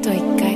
estoy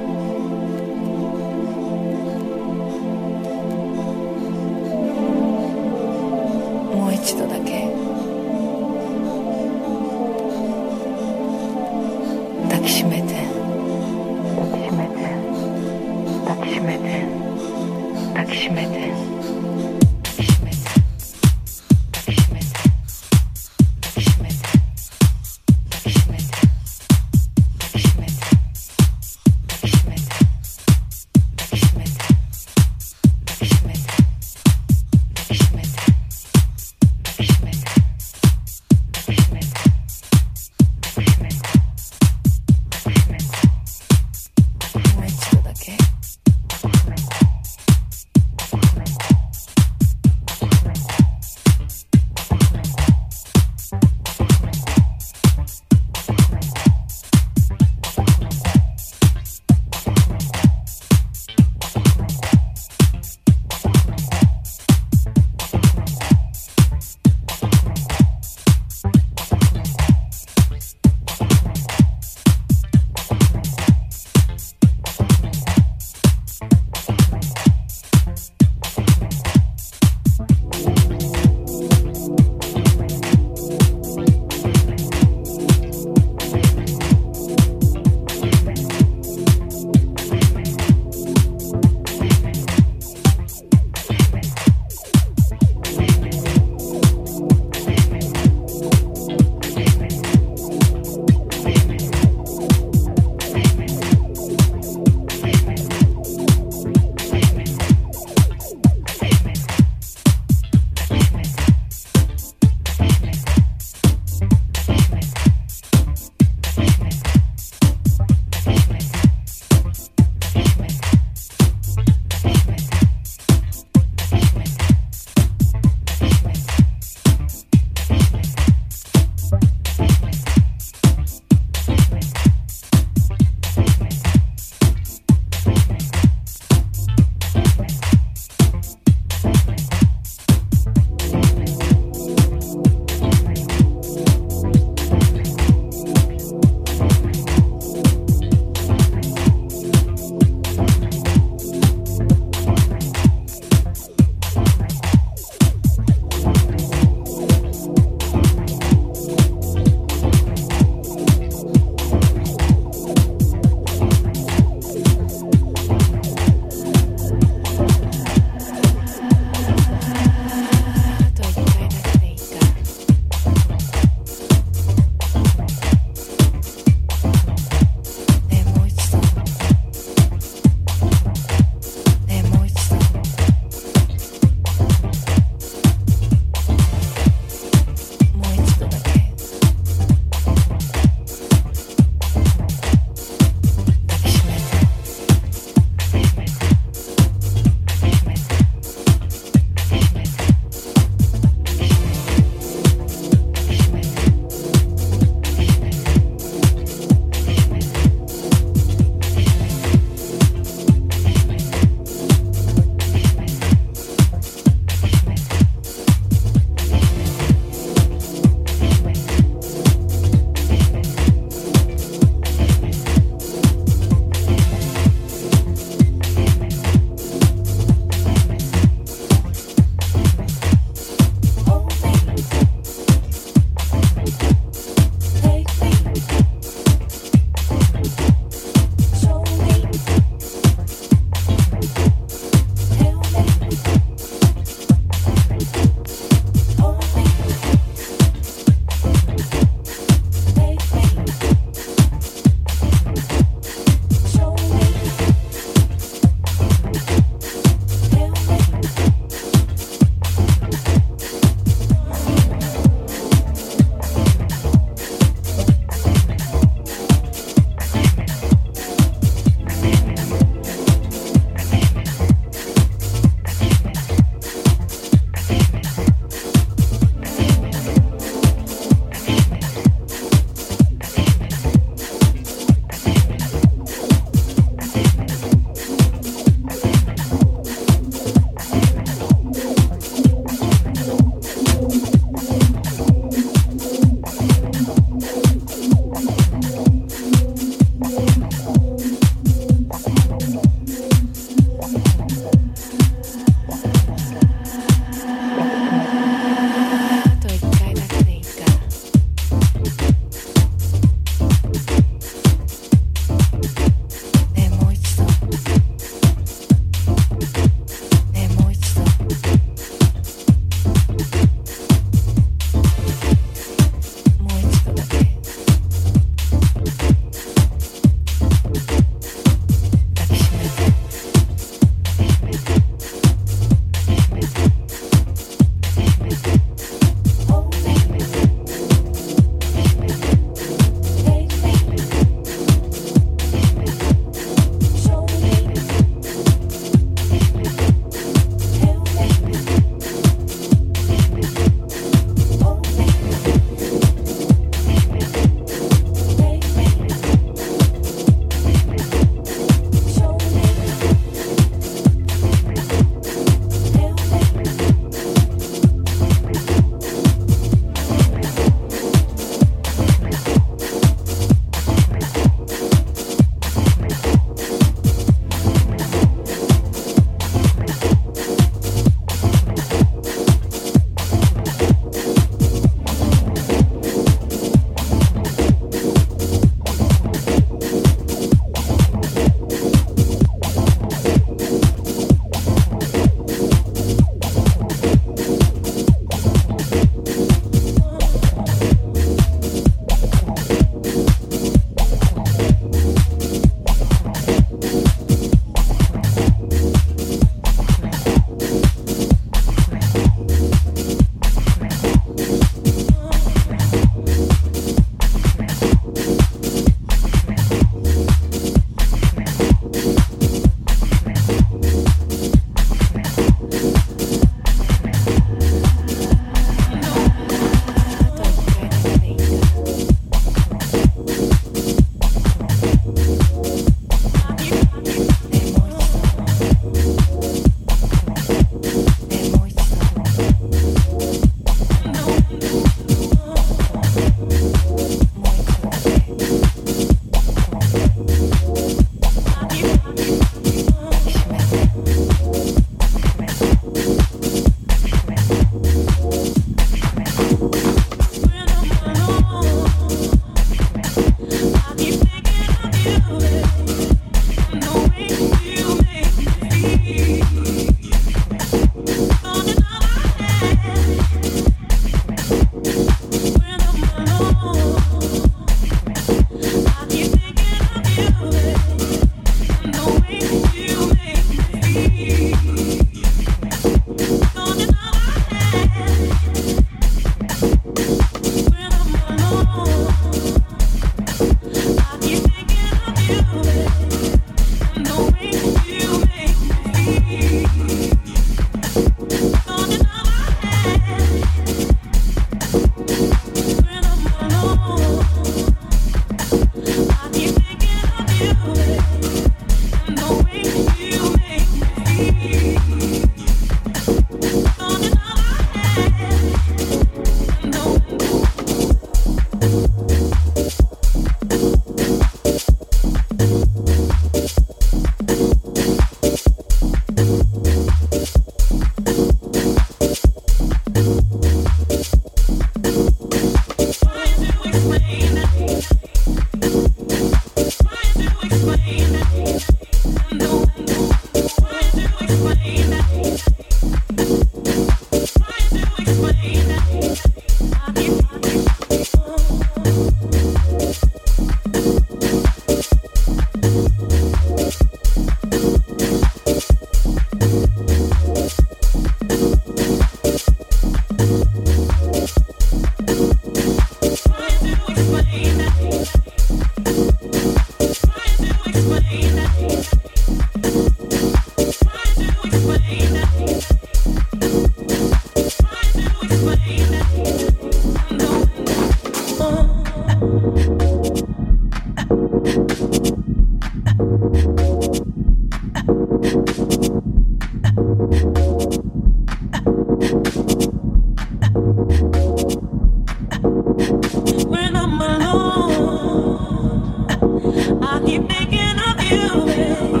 you.